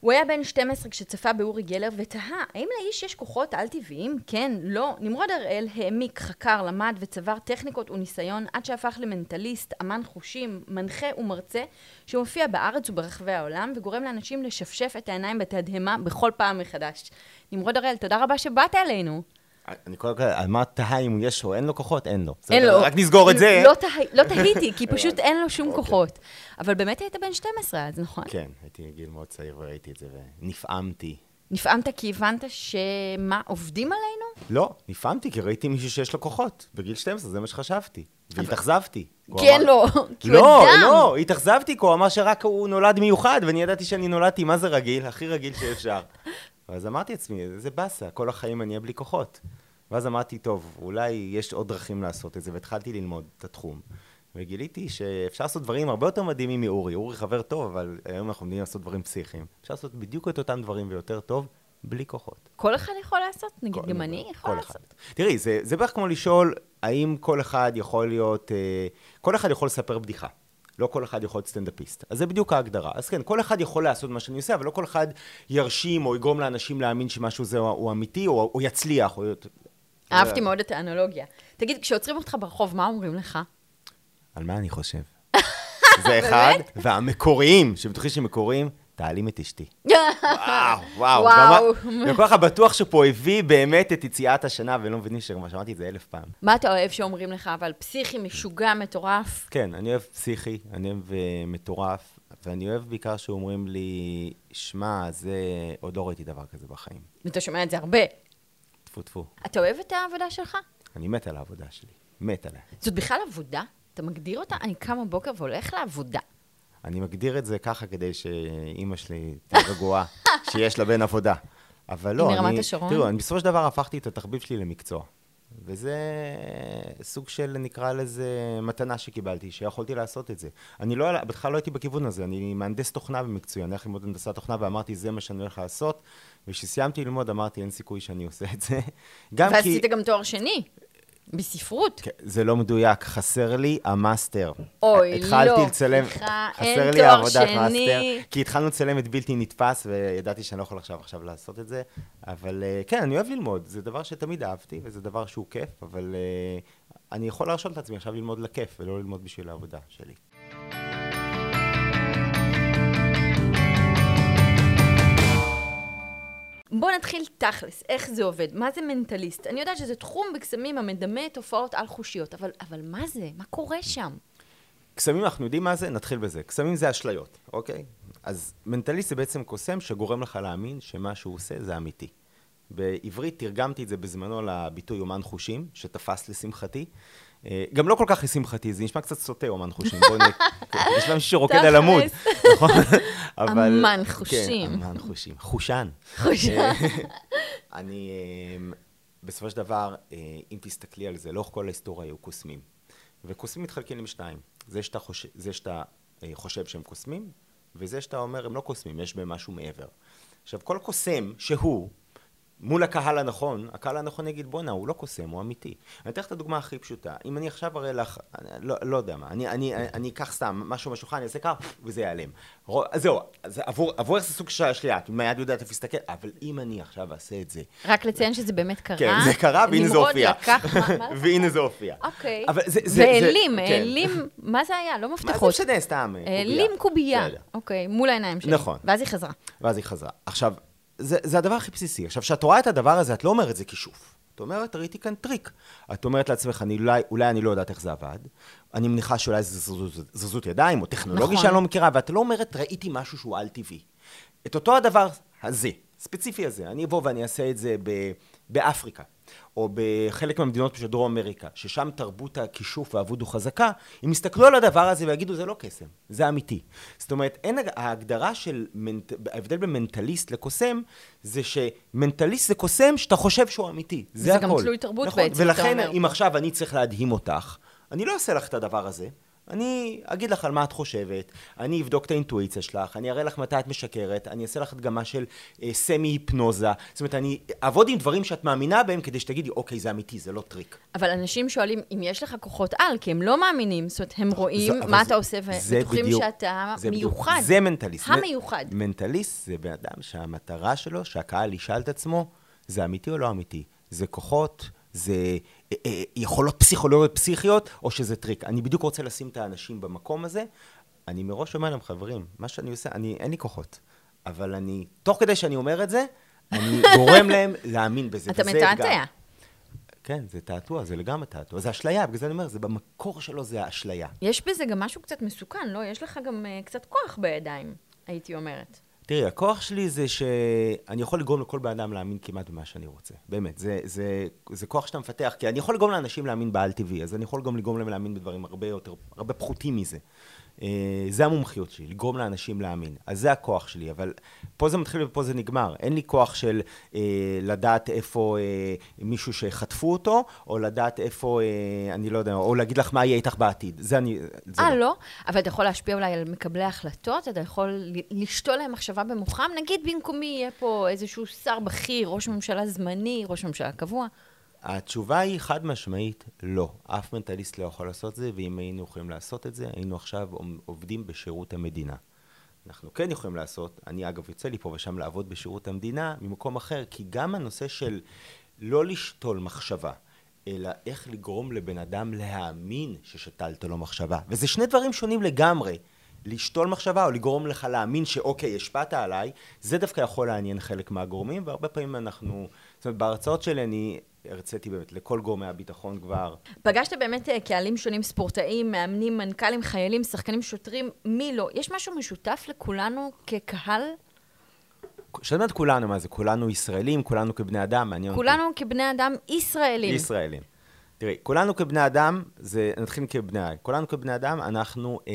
הוא היה בן 12 כשצפה באורי גלר ותהה, האם לאיש יש כוחות על-טבעיים? כן, לא. נמרוד הראל העמיק, חקר, למד וצבר טכניקות וניסיון עד שהפך למנטליסט, אמן חושים, מנחה ומרצה, שמופיע בארץ וברחבי העולם וגורם לאנשים לשפשף את העיניים בתדהמה בכל פעם מחדש. נמרוד הראל, תודה רבה שבאת אלינו. אני כל, אמרת תהה אם יש או אין לו כוחות? אין לו. אין? לו. רק נסגור את זה. לא. לא תהיתי, כי פשוט אין לו שום כוחות. אבל באמת היית בן 12 אז, נכון? כן, הייתי גיל מאוד צעיר וראיתי את זה ונפעמתי. נפעמת כי הבנת שמה, עובדים עלינו? לא, נפעמתי כי ראיתי מישהו שיש לו כוחות. בגיל 12, זה מה שחשבתי. והתאכזבתי. אמר- לו, כי הוא לא, אדם. לא, התאכזבתי, כי הוא אמר שרק הוא נולד מיוחד, ואני ידעתי שאני נולדתי, מה זה רגיל? הכי רגיל שאפשר. ואז אמרתי לעצמי, זה באסה, כל החיים אני אהיה בלי כוחות. ואז אמרתי, טוב, אולי יש עוד דרכים לעשות את זה, והתחלתי ללמוד את התחום. וגיליתי שאפשר לעשות דברים הרבה יותר מדהימים מאורי. אורי חבר טוב, אבל היום אנחנו יודעים לעשות דברים פסיכיים. אפשר לעשות בדיוק את אותם דברים ויותר טוב, בלי כוחות. כל אחד יכול לעשות? נגיד, גם אני יכול לעשות? אחד. תראי, זה, זה בערך כמו לשאול, האם כל אחד יכול להיות, אה, כל אחד יכול לספר בדיחה. לא כל אחד יכול להיות סטנדאפיסט. אז זה בדיוק ההגדרה. אז כן, כל אחד יכול לעשות מה שאני עושה, אבל לא כל אחד ירשים או יגרום לאנשים להאמין שמשהו זה הוא אמיתי, או, או יצליח. או... אהבתי מאוד את האנלוגיה. תגיד, כשעוצרים אותך ברחוב, מה אומרים לך? על מה אני חושב? זה אחד, והמקוריים, שבטוחי שמקוריים, תעלים את אשתי. וואו, וואו. וואו. גם- אני כל כך בטוח שפה הביא באמת את יציאת השנה, ולא מבינים שמה שאמרתי את זה אלף פעם. מה אתה אוהב שאומרים לך, אבל פסיכי, משוגע, מטורף? כן, אני אוהב פסיכי, אני אוהב אה, מטורף, ואני אוהב בעיקר שאומרים לי, שמע, זה... עוד לא ראיתי דבר כזה בחיים. ואתה שומע את זה הרבה. טפו טפו. אתה אוהב את העבודה שלך? אני מת על העבודה שלי, מת עליה. זאת בכלל עבודה? אתה מגדיר אותה? אני קם בבוקר והולך לעבודה. אני מגדיר את זה ככה כדי שאימא שלי תהיה רגועה, שיש לה בן עבודה. אבל לא, מרמת אני... השרון? תראו, אני בסופו של דבר הפכתי את התחביב שלי למקצוע. וזה סוג של, נקרא לזה, מתנה שקיבלתי, שיכולתי לעשות את זה. אני לא, בכלל לא הייתי בכיוון הזה, אני מהנדס תוכנה במקצועי, אני הולך ללמוד הנדסת תוכנה ואמרתי, זה מה שאני הולך לעשות. וכשסיימתי ללמוד, אמרתי, אין סיכוי שאני עושה את זה. גם כי... ועשית גם תואר שני, בספרות. כן, זה לא מדויק, חסר לי המאסטר. אוי, התחלתי לא, לצלם, סליחה, אין תואר שני. מאסטר, כי התחלנו לצלם את בלתי נתפס, וידעתי שאני לא יכול עכשיו עכשיו לעשות את זה, אבל אה, כן, אני אוהב ללמוד, זה דבר שתמיד אהבתי, וזה דבר שהוא כיף, אבל אה, אני יכול להרשות לעצמי עכשיו ללמוד לכיף, ולא ללמוד בשביל העבודה שלי. בוא נתחיל תכלס, איך זה עובד? מה זה מנטליסט? אני יודעת שזה תחום בקסמים המדמה תופעות על-חושיות, אבל, אבל מה זה? מה קורה שם? קסמים, אנחנו יודעים מה זה? נתחיל בזה. קסמים זה אשליות, אוקיי? אז מנטליסט זה בעצם קוסם שגורם לך להאמין שמה שהוא עושה זה אמיתי. בעברית תרגמתי את זה בזמנו לביטוי אומן חושים, שתפס לשמחתי. אה, גם לא כל כך לשמחתי, זה נשמע קצת סוטה אומן חושים. בואי נ... יש לה מישהו שרוקד על עמוד, נכון? אבל... אמן חושים. כן, אמן חושים. חושן. חושן. אה, אני, אה, בסופו של דבר, אה, אם תסתכלי על זה, לאורך כל ההיסטוריה היו קוסמים. וקוסמים מתחלקים לשניים. זה שאתה חושב, זה שאתה חושב שהם קוסמים, וזה שאתה אומר, הם לא קוסמים, יש בהם משהו מעבר. עכשיו, כל קוסם שהוא, מול הקהל הנכון, הקהל הנכון יגיד, בואנה, הוא לא קוסם, הוא אמיתי. אני אתן לך את הדוגמה הכי פשוטה. אם אני עכשיו אראה לך, לא, לא יודע מה, אני, אני, אני, אני אקח סתם משהו מהשולחן, אני אעשה כך, וזה ייעלם. זהו, אז עבור, עבור זה סוג של אשליה, את מיד יודעת איפה להסתכל, אבל אם אני עכשיו אעשה את זה, רק לציין שזה באמת קרה. כן, זה קרה, והנה זה הופיע. והנה זה הופיע. אוקיי. זה- זה- והעלים, זה- כן. העלים, מה זה היה? לא מה זה מפתחות. משנה, סתם אה, קובייה. העלים קובייה. אוקיי, מול העיניים שלי. נכון. ואז היא חזרה. ואז היא חזרה. עכשיו, זה, זה הדבר הכי בסיסי. עכשיו, כשאת רואה את הדבר הזה, את לא אומרת זה כישוף. את אומרת, ראיתי כאן טריק. את אומרת לעצמך, אני, אולי, אולי אני לא יודעת איך זה עבד. אני מניחה שאולי זה זזות, זזות ידיים, או טכנולוגיה נכון. שאני לא מכירה, ואת לא אומרת, ראיתי משהו שהוא על-טבעי. את אותו הדבר הזה, ספציפי הזה, אני אבוא ואני אעשה את זה ב, באפריקה. או בחלק מהמדינות של דרום אמריקה, ששם תרבות הכישוף והאבוד הוא חזקה, הם יסתכלו על הדבר הזה ויגידו, זה לא קסם, זה אמיתי. זאת אומרת, אין, ההגדרה של, מנט, ההבדל בין מנטליסט לקוסם, זה שמנטליסט זה קוסם שאתה חושב שהוא אמיתי, זה, זה הכל. גם תלוי תרבות נכון, בעצם, אתה ולכן, אומר אם פה. עכשיו אני צריך להדהים אותך, אני לא אעשה לך את הדבר הזה. אני אגיד לך על מה את חושבת, אני אבדוק את האינטואיציה שלך, אני אראה לך מתי את משקרת, אני אעשה לך הדגמה של אה, סמי היפנוזה, זאת אומרת, אני אעבוד עם דברים שאת מאמינה בהם כדי שתגידי, אוקיי, זה אמיתי, זה לא טריק. אבל אנשים שואלים אם יש לך כוחות על, כי הם לא מאמינים, זאת אומרת, הם רואים זו- אבל מה זה- אתה עושה, זה ובטוחים בדיוק- שאתה זה בדיוק- מיוחד. זה מנטליסט. המיוחד. מנטליסט זה בן אדם שהמטרה שלו, שהקהל ישאל את עצמו, זה אמיתי או לא אמיתי? זה כוחות, זה אה, אה, יכולות פסיכולוגיות פסיכיות, או שזה טריק. אני בדיוק רוצה לשים את האנשים במקום הזה. אני מראש אומר להם, חברים, מה שאני עושה, אני, אין לי כוחות. אבל אני, תוך כדי שאני אומר את זה, אני גורם להם להאמין בזה. אתה מתעתע. כן, זה תעתוע, זה לגמרי תעתוע. זה אשליה, בגלל זה אני אומר, זה במקור שלו זה האשליה. יש בזה גם משהו קצת מסוכן, לא? יש לך גם uh, קצת כוח בידיים, הייתי אומרת. תראי, הכוח שלי זה שאני יכול לגרום לכל בן אדם להאמין כמעט במה שאני רוצה. באמת, זה, זה, זה כוח שאתה מפתח, כי אני יכול לגרום לאנשים להאמין בעל טבעי, אז אני יכול גם לגרום להם להאמין בדברים הרבה יותר, הרבה פחותים מזה. אה, זה המומחיות שלי, לגרום לאנשים להאמין. אז זה הכוח שלי, אבל פה זה מתחיל ופה זה נגמר. אין לי כוח של אה, לדעת איפה אה, מישהו שחטפו אותו, או לדעת איפה, אה, אני לא יודע, או להגיד לך מה יהיה איתך בעתיד. זה אני... אה, לא? אבל אתה יכול להשפיע אולי על מקבלי ההחלטות? אתה יכול לשתול להם מחשבה במוחם? נגיד במקומי יהיה פה איזשהו שר בכיר, ראש ממשלה זמני, ראש ממשלה קבוע. התשובה היא חד משמעית לא. אף מנטליסט לא יכול לעשות זה, ואם היינו יכולים לעשות את זה, היינו עכשיו עובדים בשירות המדינה. אנחנו כן יכולים לעשות, אני אגב יוצא לי פה ושם לעבוד בשירות המדינה ממקום אחר, כי גם הנושא של לא לשתול מחשבה, אלא איך לגרום לבן אדם להאמין ששתלת לו מחשבה. וזה שני דברים שונים לגמרי. לשתול מחשבה או לגרום לך להאמין שאוקיי, השפעת עליי, זה דווקא יכול לעניין חלק מהגורמים, והרבה פעמים אנחנו, זאת אומרת, בהרצאות שלי אני הרציתי באמת לכל גורמי הביטחון כבר. פגשת באמת אה, קהלים שונים, ספורטאים, מאמנים, מנכ"לים, חיילים, שחקנים, שוטרים, מי לא? יש משהו משותף לכולנו כקהל? כשאת אומרת כולנו, מה זה? כולנו ישראלים, כולנו כבני אדם, מעניין אותי. כולנו כבני אדם ישראלים. ישראלים. תראי, כולנו כבני אדם, זה, נתחיל כבני אדם, כולנו כבני אדם, אנחנו אה,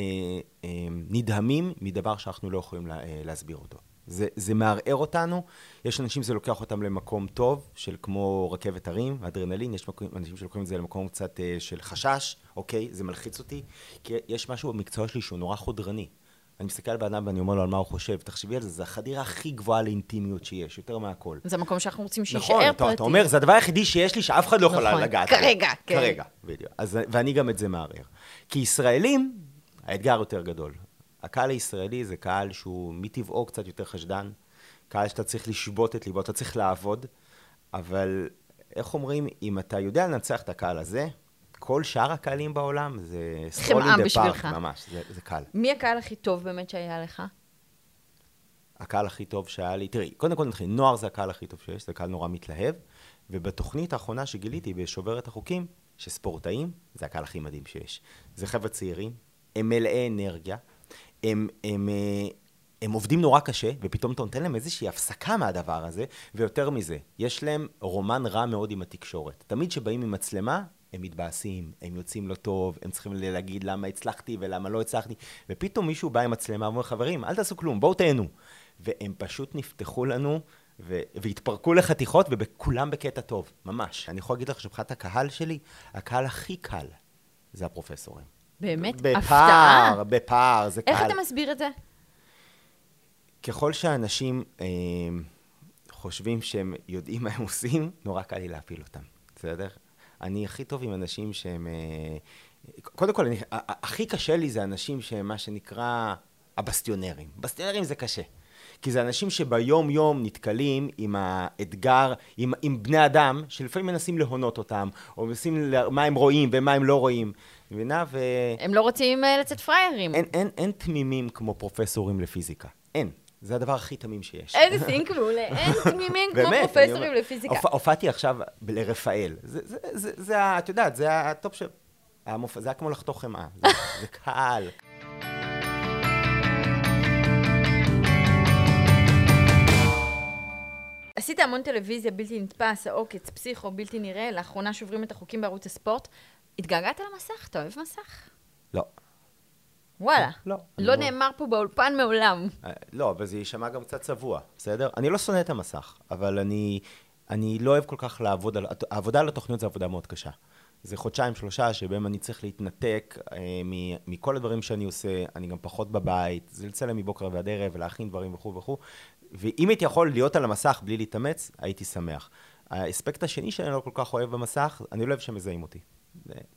אה, נדהמים מדבר שאנחנו לא יכולים לה, אה, להסביר אותו. זה, זה מערער אותנו, יש אנשים שזה לוקח אותם למקום טוב, של כמו רכבת הרים, אדרנלין, יש מקום, אנשים שלוקחים את זה למקום קצת אה, של חשש, אוקיי, זה מלחיץ אותי, כי יש משהו במקצוע שלי שהוא נורא חודרני. אני מסתכל על בן אדם ואני אומר לו על מה הוא חושב, תחשבי על זה, זה החדירה הכי גבוהה לאינטימיות שיש, יותר מהכל. זה מקום שאנחנו רוצים שיישאר נכון, פרטי. אתה, אתה אומר, זה הדבר היחידי שיש לי שאף אחד לא יכול נכון, לגעת. בו." כרגע, כן. כרגע, בדיוק. ואני גם את זה מערער. כי ישראלים, האתגר יותר גדול. הקהל הישראלי זה קהל שהוא מטבעו קצת יותר חשדן, קהל שאתה צריך לשבות את ליבו, אתה צריך לעבוד, אבל איך אומרים, אם אתה יודע לנצח את הקהל הזה, כל שאר הקהלים בעולם זה the בשבילך. park, ממש, זה, זה קל. מי הקהל הכי טוב באמת שהיה לך? הקהל הכי טוב שהיה לי, תראי, קודם כל נתחיל, נוער זה הקהל הכי טוב שיש, זה קהל נורא מתלהב, ובתוכנית האחרונה שגיליתי בשוברת החוקים, שספורטאים זה הקהל הכי מדהים שיש. זה חבר'ה צעירים, הם מלאי אנרגיה, הם, הם, אה, הם עובדים נורא קשה, ופתאום אתה נותן להם איזושהי הפסקה מהדבר הזה, ויותר מזה, יש להם רומן רע מאוד עם התקשורת. תמיד כשבאים עם מצלמה, הם מתבאסים, הם יוצאים לא טוב, הם צריכים להגיד למה הצלחתי ולמה לא הצלחתי, ופתאום מישהו בא עם מצלמה ואומר, חברים, אל תעשו כלום, בואו תהנו. והם פשוט נפתחו לנו ו- והתפרקו לחתיכות, וכולם בקטע טוב, ממש. אני יכול להגיד לך שמבחינת הקהל שלי, הקהל הכי קל זה הפרופסורים. באמת? בפער, הפתעה. בפער, זה איך קהל. אתה מסביר את זה? ככל שאנשים אה, חושבים שהם יודעים מה הם עושים, נורא קל לי להפיל אותם, בסדר? אני הכי טוב עם אנשים שהם... אה, קודם כל, אני, הכי קשה לי זה אנשים שהם מה שנקרא הבסטיונרים. בסטיונרים זה קשה. כי זה אנשים שביום-יום נתקלים עם האתגר, עם, עם בני אדם, שלפעמים מנסים להונות אותם, או מנסים מה הם רואים ומה הם לא רואים. מבינה? ו... הם לא רוצים אה, לצאת פריירים. אין, אין, אין תמימים כמו פרופסורים לפיזיקה. אין. זה הדבר הכי תמים שיש. איזה סינק מעולה. אין תמימים כמו פרופסורים לפיזיקה. הופ- הופעתי עכשיו לרפאל. זה, את יודעת, זה הטופ של... זה היה כמו לחתוך חמאה. זה קהל. עשית המון טלוויזיה, בלתי נתפס, העוקץ, פסיכו, בלתי נראה, לאחרונה שוברים את החוקים בערוץ הספורט. התגעגעת למסך? אתה אוהב מסך? לא. וואלה. לא. אני לא נאמר פה באולפן מעולם. אה, לא, אבל זה יישמע גם קצת צבוע, בסדר? אני לא שונא את המסך, אבל אני, אני לא אוהב כל כך לעבוד על... העבודה על התוכניות זה עבודה מאוד קשה. זה חודשיים, שלושה, שבהם אני צריך להתנתק אה, מ, מכל הדברים שאני עושה, אני גם פחות בבית, זה לצלם מבוקר ועד ערב ולהכין דברים וכו' וכו'. ואם הייתי יכול להיות על המסך בלי להתאמץ, הייתי שמח. האספקט השני שאני לא כל כך אוהב במסך, אני לא אוהב שמזהים אותי.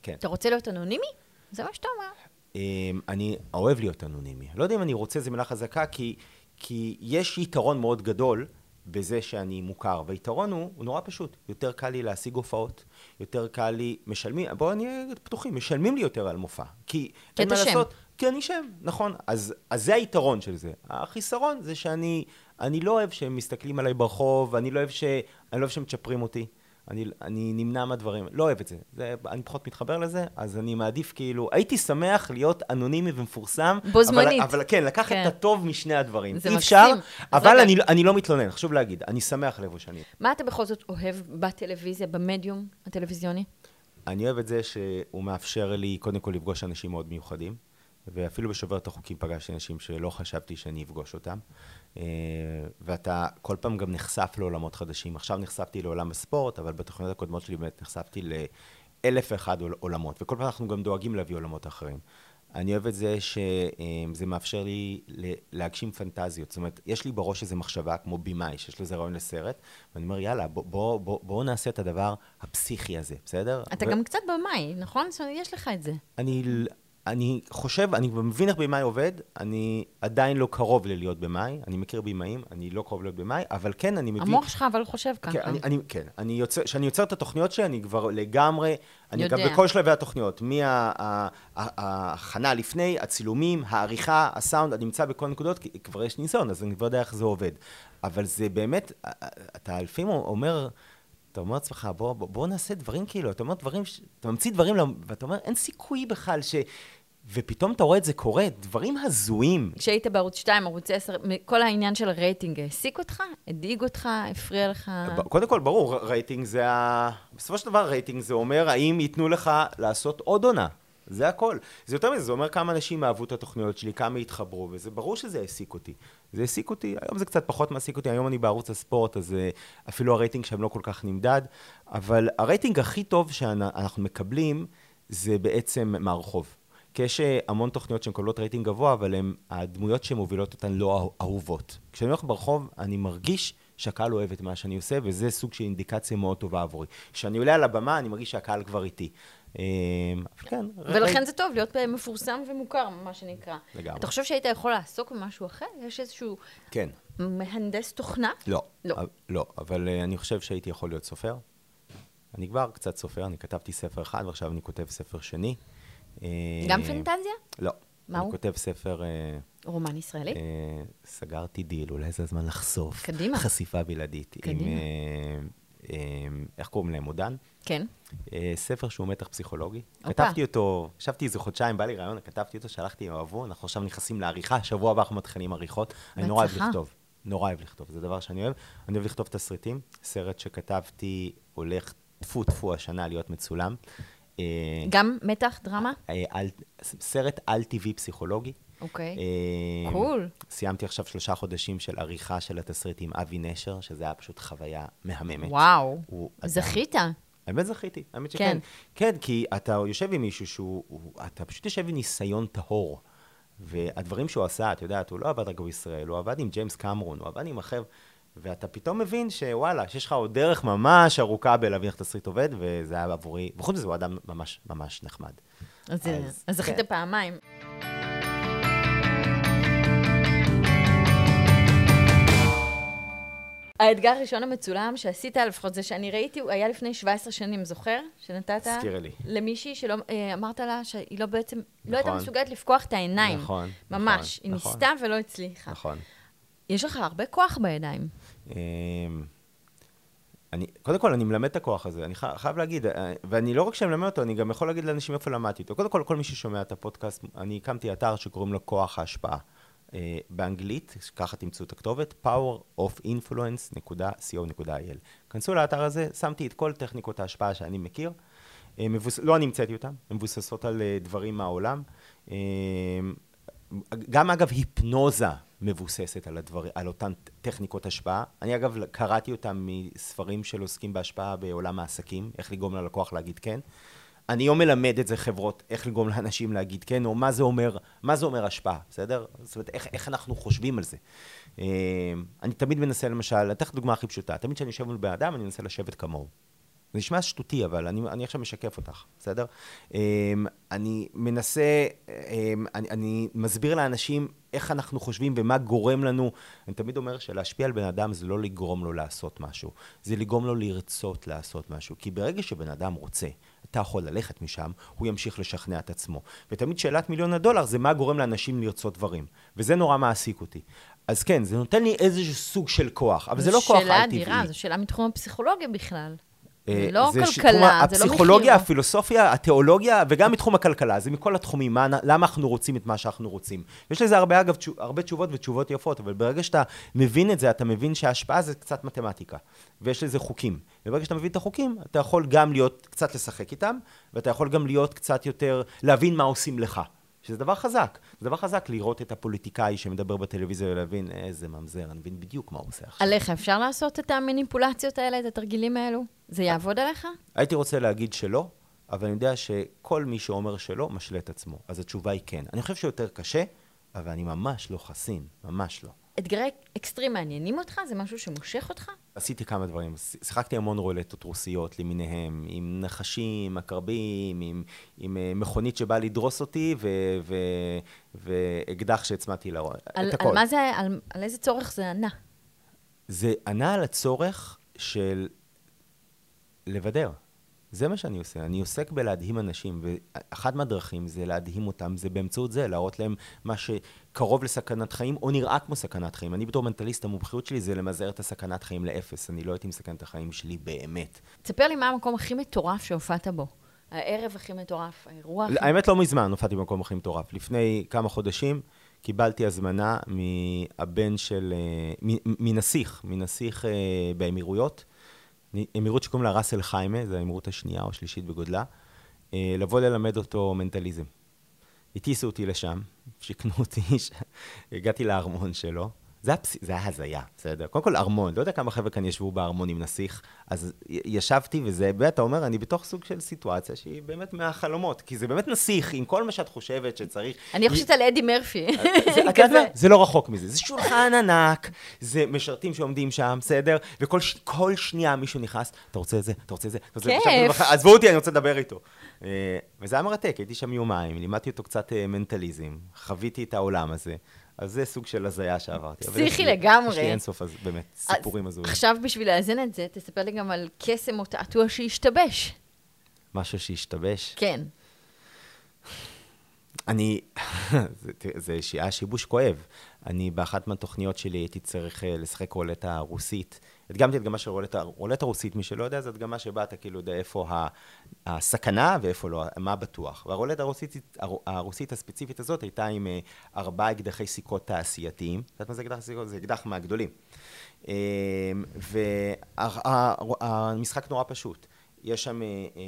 כן. אתה רוצה להיות אנונימי? זה מה שאתה אומר. אמ, אני אוהב להיות אנונימי. לא יודע אם אני רוצה, זו מילה חזקה, כי, כי יש יתרון מאוד גדול בזה שאני מוכר, והיתרון הוא, הוא נורא פשוט. יותר קל לי להשיג הופעות, יותר קל לי, משלמים, בואו נהיה פתוחים, משלמים לי יותר על מופע. כי אין מה שם. לעשות. כי אני שם, נכון. אז, אז זה היתרון של זה. החיסרון זה שאני אני לא אוהב שהם מסתכלים עליי ברחוב, אני לא אוהב, ש, אני לא אוהב שמצ'פרים אותי. אני, אני נמנע מהדברים, לא אוהב את זה. זה. אני פחות מתחבר לזה, אז אני מעדיף כאילו, הייתי שמח להיות אנונימי ומפורסם. בו זמנית. אבל, אבל כן, לקחת כן. את הטוב משני הדברים. זה אי מקסים. אפשר, אז אבל רגע. אני, אני לא מתלונן, חשוב להגיד, אני שמח לבוש אני. מה אתה בכל זאת אוהב בטלוויזיה, במדיום הטלוויזיוני? אני אוהב את זה שהוא מאפשר לי קודם כל לפגוש אנשים מאוד מיוחדים, ואפילו בשובר את החוקים פגשתי אנשים שלא חשבתי שאני אפגוש אותם. אה, ואתה כל פעם גם נחשף לעולמות חדשים. עכשיו נחשפתי לעולם הספורט, אבל בתוכניות הקודמות שלי באמת נחשפתי לאלף ואחד עול- עולמות, וכל פעם אנחנו גם דואגים להביא עולמות אחרים. אני אוהב את זה שזה מאפשר לי להגשים פנטזיות. זאת אומרת, יש לי בראש איזו מחשבה כמו במאי, שיש לו איזה רעיון לסרט, ואני אומר, יאללה, בואו בוא, בוא, בוא נעשה את הדבר הפסיכי הזה, בסדר? אתה ו- גם קצת במאי, נכון? יש לך את זה. אני, אני חושב, אני כבר מבין איך במאי עובד, אני עדיין לא קרוב ללהיות במאי, אני מכיר במאים, אני לא קרוב להיות במאי, אבל כן, אני מבין... המוח שלך אבל חושב ככה. כן, אני, אני, כן, אני יוצר, כשאני יוצר את התוכניות שלי, אני כבר לגמרי, אני יודע. גם בכל שלבי התוכניות, מההכנה לפני, הצילומים, העריכה, הסאונד, אני נמצא בכל נקודות, כי כבר יש ניסיון, אז אני כבר יודע איך זה עובד. אבל זה באמת, אתה לפעמים אומר, אתה אומר לעצמך, בוא, בוא, בוא נעשה דברים כאילו, אתה אומר דברים, ש- אתה ממציא דברים, ואתה אומר, אין סיכוי בכלל ש... ופתאום אתה רואה את זה קורה, דברים הזויים. כשהיית בערוץ 2, ערוץ 10, כל העניין של הרייטינג העסיק אותך? הדאיג אותך? הפריע לך? קודם כל, ברור, רייטינג זה ה... בסופו של דבר רייטינג זה אומר האם ייתנו לך לעשות עוד עונה. זה הכל. זה יותר מזה, זה אומר כמה אנשים אהבו את התוכניות שלי, כמה התחברו, וזה ברור שזה העסיק אותי. זה העסיק אותי, היום זה קצת פחות מעסיק אותי, היום אני בערוץ הספורט, אז אה, אפילו הרייטינג שם לא כל כך נמדד, אבל הרייטינג הכי טוב שאנחנו מקבלים, זה בעצם מהרחוב. כי יש אה, המון תוכניות שמקבלות רייטינג גבוה, אבל הם, הדמויות שמובילות אותן לא אהו- אהובות. כשאני הולך ברחוב, אני מרגיש שהקהל אוהב את מה שאני עושה, וזה סוג של אינדיקציה מאוד טובה עבורי. כשאני עולה על הבמה, אני מרגיש שהקהל כבר איתי. אה, אבל כן, ולכן זה טוב להיות מפורסם ומוכר, מה שנקרא. לגמרי. אתה חושב שהיית יכול לעסוק במשהו אחר? יש איזשהו כן, מהנדס תוכנה? לא. לא. לא, אבל אה, אני חושב שהייתי יכול להיות סופר. אני כבר קצת סופר, אני כתבתי ספר אחד, ועכשיו אני כותב ספר שני. אה, גם פנטזיה? לא. מה אני הוא? כותב ספר... אה, רומן ישראלי? אה, סגרתי דיל, אולי זה הזמן לחשוף. קדימה. חשיפה בלעדית. קדימה. עם, אה, אה, איך קוראים להם? מודן? כן. אה, ספר שהוא מתח פסיכולוגי. הופה. כתבתי אותו, ישבתי איזה חודשיים, בא לי רעיון, כתבתי אותו, שלחתי, הם אהבו, אנחנו עכשיו נכנסים לעריכה, שבוע הבא אנחנו מתחילים עריכות. אני נורא אוהב. לכתוב. נורא אוהב לכתוב, זה דבר שאני אוהב. אני אוהב לכתוב תסריטים. סרט שכתבתי הולך טפו טפו השנה להיות מצולם. אה, גם מתח, דרמה? אה, על- סרט על-טבעי פסיכולוגי. אוקיי. אה, קול. סיימתי עכשיו שלושה חודשים של עריכה של התסריט עם אבי נשר, שזה היה פשוט חוויה מהממת. וואו. זכית. האמת זכיתי, האמת כן. שכן. כן, כי אתה יושב עם מישהו שהוא, הוא- אתה פשוט יושב עם ניסיון טהור. והדברים שהוא עשה, את יודעת, הוא לא עבד רק בישראל, הוא עבד עם ג'יימס קמרון, הוא עבד עם אחר, ואתה פתאום מבין שוואלה, שיש לך עוד דרך ממש ארוכה בלהבין איך תסריט עובד, וזה היה עבורי, וחוץ מזה הוא אדם ממש ממש נחמד. אז אז, אז זכית כן. פעמיים. האתגר הראשון המצולם שעשית, לפחות זה שאני ראיתי, הוא היה לפני 17 שנים, זוכר? שנתת תזכירי לי. למישהי שלא, אה, אמרת לה שהיא לא בעצם, לא הייתה נכון. מסוגלת לפקוח את העיניים. נכון, ממש. נכון, היא נכון. ניסתה ולא הצליחה. נכון. יש לך הרבה כוח בידיים. אמ, אני, קודם כל, אני מלמד את הכוח הזה, אני חי- חייב להגיד, אה, ואני לא רק שאני מלמד אותו, אני גם יכול להגיד לאנשים איפה למדתי אותו. קודם כל, כל מי ששומע את הפודקאסט, אני הקמתי אתר שקוראים לו כוח ההשפעה. אה, באנגלית, ככה תמצאו את הכתובת, powerofinfluence.co.il. כנסו לאתר הזה, שמתי את כל טכניקות ההשפעה שאני מכיר. אה, מבוס... לא אני המצאתי אותן, הן מבוססות על דברים מהעולם. גם אגב היפנוזה מבוססת על, הדבר, על אותן טכניקות השפעה. אני אגב קראתי אותן מספרים של עוסקים בהשפעה בעולם העסקים, איך לגרום ללקוח להגיד כן. אני לא מלמד את זה חברות, איך לגרום לאנשים להגיד כן, או מה זה אומר, מה זה אומר השפעה, בסדר? זאת אומרת, איך, איך אנחנו חושבים על זה. אה, אני תמיד מנסה, למשל, אתן לך דוגמה הכי פשוטה, תמיד כשאני יושב מול בן אדם, אני מנסה לשבת כמוהו. זה נשמע שטותי, אבל אני, אני עכשיו משקף אותך, בסדר? אמ, אני מנסה, אמ, אני, אני מסביר לאנשים איך אנחנו חושבים ומה גורם לנו. אני תמיד אומר שלהשפיע על בן אדם זה לא לגרום לו לעשות משהו, זה לגרום לו לרצות לעשות משהו. כי ברגע שבן אדם רוצה, אתה יכול ללכת משם, הוא ימשיך לשכנע את עצמו. ותמיד שאלת מיליון הדולר זה מה גורם לאנשים לרצות דברים. וזה נורא מעסיק אותי. אז כן, זה נותן לי איזשהו סוג של כוח, אבל זה לא כוח על-טבעי. זו שאלה אדירה, זו שאלה מתחום הפסיכולוגיה בכלל. אה, לא זה כלכלה, זה לא הפסיכולוגיה, מחיר. הפילוסופיה, התיאולוגיה, וגם מתחום הכלכלה, זה מכל התחומים, מה, למה אנחנו רוצים את מה שאנחנו רוצים. יש לזה הרבה, אגב, תשו, הרבה תשובות ותשובות יפות, אבל ברגע שאתה מבין את זה, אתה מבין שההשפעה זה קצת מתמטיקה, ויש לזה חוקים. וברגע שאתה מבין את החוקים, אתה יכול גם להיות, קצת לשחק איתם, ואתה יכול גם להיות קצת יותר, להבין מה עושים לך. שזה דבר חזק. זה דבר חזק לראות את הפוליטיקאי שמדבר בטלוויזיה ולהבין איזה ממזר, אני מבין בדיוק מה הוא עושה עכשיו. עליך אפשר לעשות את המניפולציות האלה, את התרגילים האלו? זה יעבוד עליך? הייתי רוצה להגיד שלא, אבל אני יודע שכל מי שאומר שלא, משלה את עצמו. אז התשובה היא כן. אני חושב שיותר קשה, אבל אני ממש לא חסין, ממש לא. אתגרי אקסטרים מעניינים אותך? זה משהו שמושך אותך? עשיתי כמה דברים. שיחקתי המון רולטות רוסיות למיניהם, עם נחשים, עקרבים, עם, עם אה, מכונית שבאה לדרוס אותי, ו, ו, ואקדח שהצמדתי. על, את הכל. על מה זה, על, על איזה צורך זה ענה? זה ענה על הצורך של לבדר. זה מה שאני עושה. אני עוסק בלהדהים אנשים, ואחת מהדרכים זה להדהים אותם, זה באמצעות זה, להראות להם מה שקרוב לסכנת חיים, או נראה כמו סכנת חיים. אני בתור מנטליסט, המומחיות שלי זה למזער את הסכנת חיים לאפס. אני לא הייתי מסכן את החיים שלי באמת. תספר לי מה המקום הכי מטורף שהופעת בו. הערב הכי מטורף, האירוע הכי... האמת לא מזמן הופעתי במקום הכי מטורף. לפני כמה חודשים קיבלתי הזמנה מהבן של... אה, מנסיך, מנסיך אה, באמירויות. אמירות שקוראים לה ראסל חיימה, זו האמירות השנייה או השלישית בגודלה, אה, לבוא ללמד אותו מנטליזם. הטיסו אותי לשם, שיכנו אותי, הגעתי לארמון שלו. זה היה. זה הזיה, בסדר? קודם כל ארמון, לא יודע כמה חבר'ה כאן ישבו בארמון עם נסיך, אז ישבתי וזה, באמת, אתה אומר, אני בתוך סוג של סיטואציה שהיא באמת מהחלומות, כי זה באמת נסיך עם כל מה שאת חושבת שצריך. אני חושבת על אדי מרפי. זה, מה? זה לא רחוק מזה. זה שולחן ענק, זה משרתים שעומדים שם, בסדר? וכל שנייה מישהו נכנס, אתה רוצה את זה, אתה רוצה את זה, אתה רוצה את זה. עזבו אותי, אני רוצה לדבר איתו. אה, וזה היה מרתק, הייתי שם יומיים, לימדתי אותו קצת אה, מנטליזם, חוויתי את העולם הזה. אז זה סוג של הזיה שעברתי. פסיכי לגמרי. יש לי אינסוף, אז באמת, סיפורים הזויים. עכשיו, בשביל לאזן את זה, תספר לי גם על קסם או תעתוע שהשתבש. משהו שהשתבש. כן. אני, זה, זה היה שיבוש כואב. אני באחת מהתוכניות שלי הייתי צריך אה, לשחק רולטה רוסית. הדגמתי הדגמה של רולטה, רולטה רוסית, מי שלא יודע, זו הדגמה שבה אתה כאילו יודע איפה הסכנה ואיפה לא, מה בטוח. והרולטה הרוסית, הר- הרוסית הספציפית הזאת הייתה עם אה, ארבעה אקדחי סיכות תעשייתיים. את יודעת מה זה אקדח סיכות? זה אקדח מהגדולים. והמשחק נורא פשוט. יש שם אה, אה,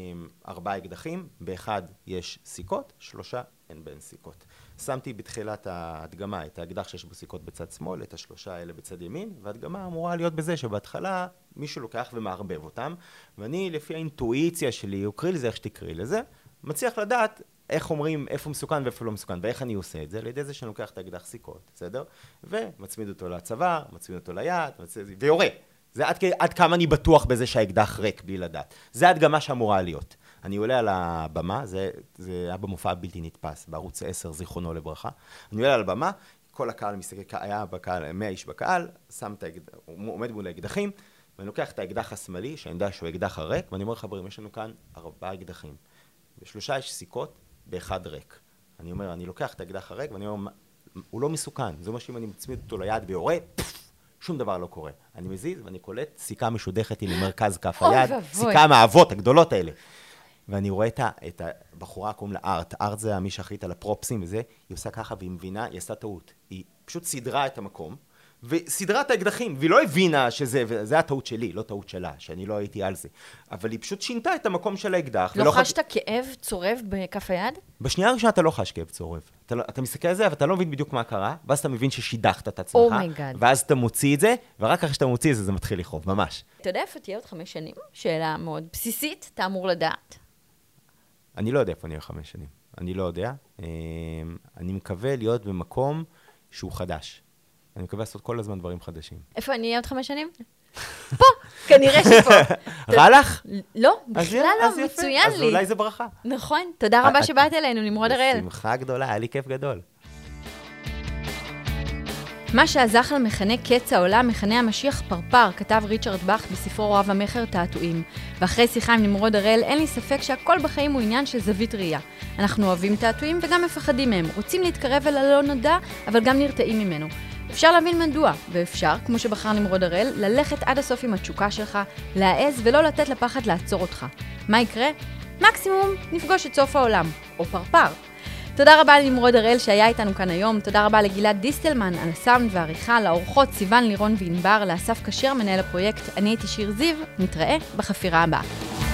ארבעה אקדחים, באחד יש סיכות, שלושה אין בהן סיכות. שמתי בתחילת ההדגמה את האקדח שיש בו סיכות בצד שמאל, את השלושה האלה בצד ימין, וההדגמה אמורה להיות בזה שבהתחלה מישהו לוקח ומערבב אותם, ואני לפי האינטואיציה שלי, או קריא לזה איך שתקראי לזה, מצליח לדעת איך אומרים איפה מסוכן ואיפה לא מסוכן, ואיך אני עושה את זה, על ידי זה שאני לוקח את האקדח סיכות, בסדר? ומצמיד אותו לצוואר, מצמיד אותו ליד, מצמיד... ויורה. זה עד, עד כמה אני בטוח בזה שהאקדח ריק בלי לדעת. זה הדגמה שאמורה להיות. אני עולה על הבמה, זה, זה היה במופע הבלתי נתפס, בערוץ 10, זיכרונו לברכה. אני עולה על הבמה, כל הקהל מסתכל, היה בקהל, 100 איש בקהל, שם את האקדח, הוא עומד מול האקדחים, ואני לוקח את האקדח השמאלי, שאני יודע שהוא האקדח הריק, ואני אומר, חברים, יש לנו כאן ארבעה אקדחים. בשלושה יש סיכות, באחד ריק. אני אומר, אני לוקח את האקדח הריק, ואני אומר, "מה- הוא לא מסוכן. זה אומר שאם אני מצמיד אותו ליד ויורה, שום דבר לא קורה. אני מזיז ואני קולט סיכה משודכת היא למרכז כף היד. סיכה מהאבות הגדולות האלה. ואני רואה את, ה, את הבחורה, קוראים לה ארט, ארט זה מי שאחראית על הפרופסים וזה, היא עושה ככה והיא מבינה, היא עשתה טעות. היא פשוט סידרה את המקום, וסידרה את האקדחים, והיא לא הבינה שזה, וזה הטעות שלי, לא טעות שלה, שאני לא הייתי על זה. אבל היא פשוט שינתה את המקום של האקדח. לא חשת כאב צורב בכף היד? בשנייה הראשונה אתה לא חש כאב צורב. אתה, לא, אתה מסתכל על זה, אבל אתה לא מבין בדיוק מה קרה, ואז אתה מבין ששידכת את עצמך, oh my god. ואז אתה מוציא את זה, ורק אחרי שאתה מוציא את זה, זה מתחיל לכאוב, ממש. אתה יודע איפה תהיה עוד חמש שנים? שאלה מאוד בסיסית, אתה אמור לדעת. אני לא יודע איפה אני אהיה חמש שנים. אני לא יודע. אמ, אני מקווה להיות במקום שהוא חדש. אני מקווה לעשות כל הזמן דברים חדשים. איפה אני אהיה עוד חמש שנים? פה, כנראה שפה. רע לך? לא, אז בכלל אז לא. מצוין אז לי. אולי זה ברכה. נכון, תודה רבה את- שבאת אלינו, נמרוד הראל. בשמחה גדולה, היה לי כיף גדול. מה שעזחל מכנה קץ העולם, מכנה המשיח פרפר, כתב ריצ'רד באך בספרו רב המכר תעתועים. ואחרי שיחה עם נמרוד הראל, אין לי ספק שהכל בחיים הוא עניין של זווית ראייה. אנחנו אוהבים תעתועים וגם מפחדים מהם, רוצים להתקרב אל הלא נודע, אבל גם נרתעים ממנו. אפשר להבין מדוע, ואפשר, כמו שבחר נמרוד הראל, ללכת עד הסוף עם התשוקה שלך, להעז ולא לתת לפחד לעצור אותך. מה יקרה? מקסימום נפגוש את סוף העולם, או פרפר. תודה רבה לנמרוד הראל שהיה איתנו כאן היום, תודה רבה לגלעד דיסטלמן על הסאונד והעריכה, לאורחות סיון לירון וענבר, לאסף כשר מנהל הפרויקט, אני הייתי שיר זיו, נתראה בחפירה הבאה.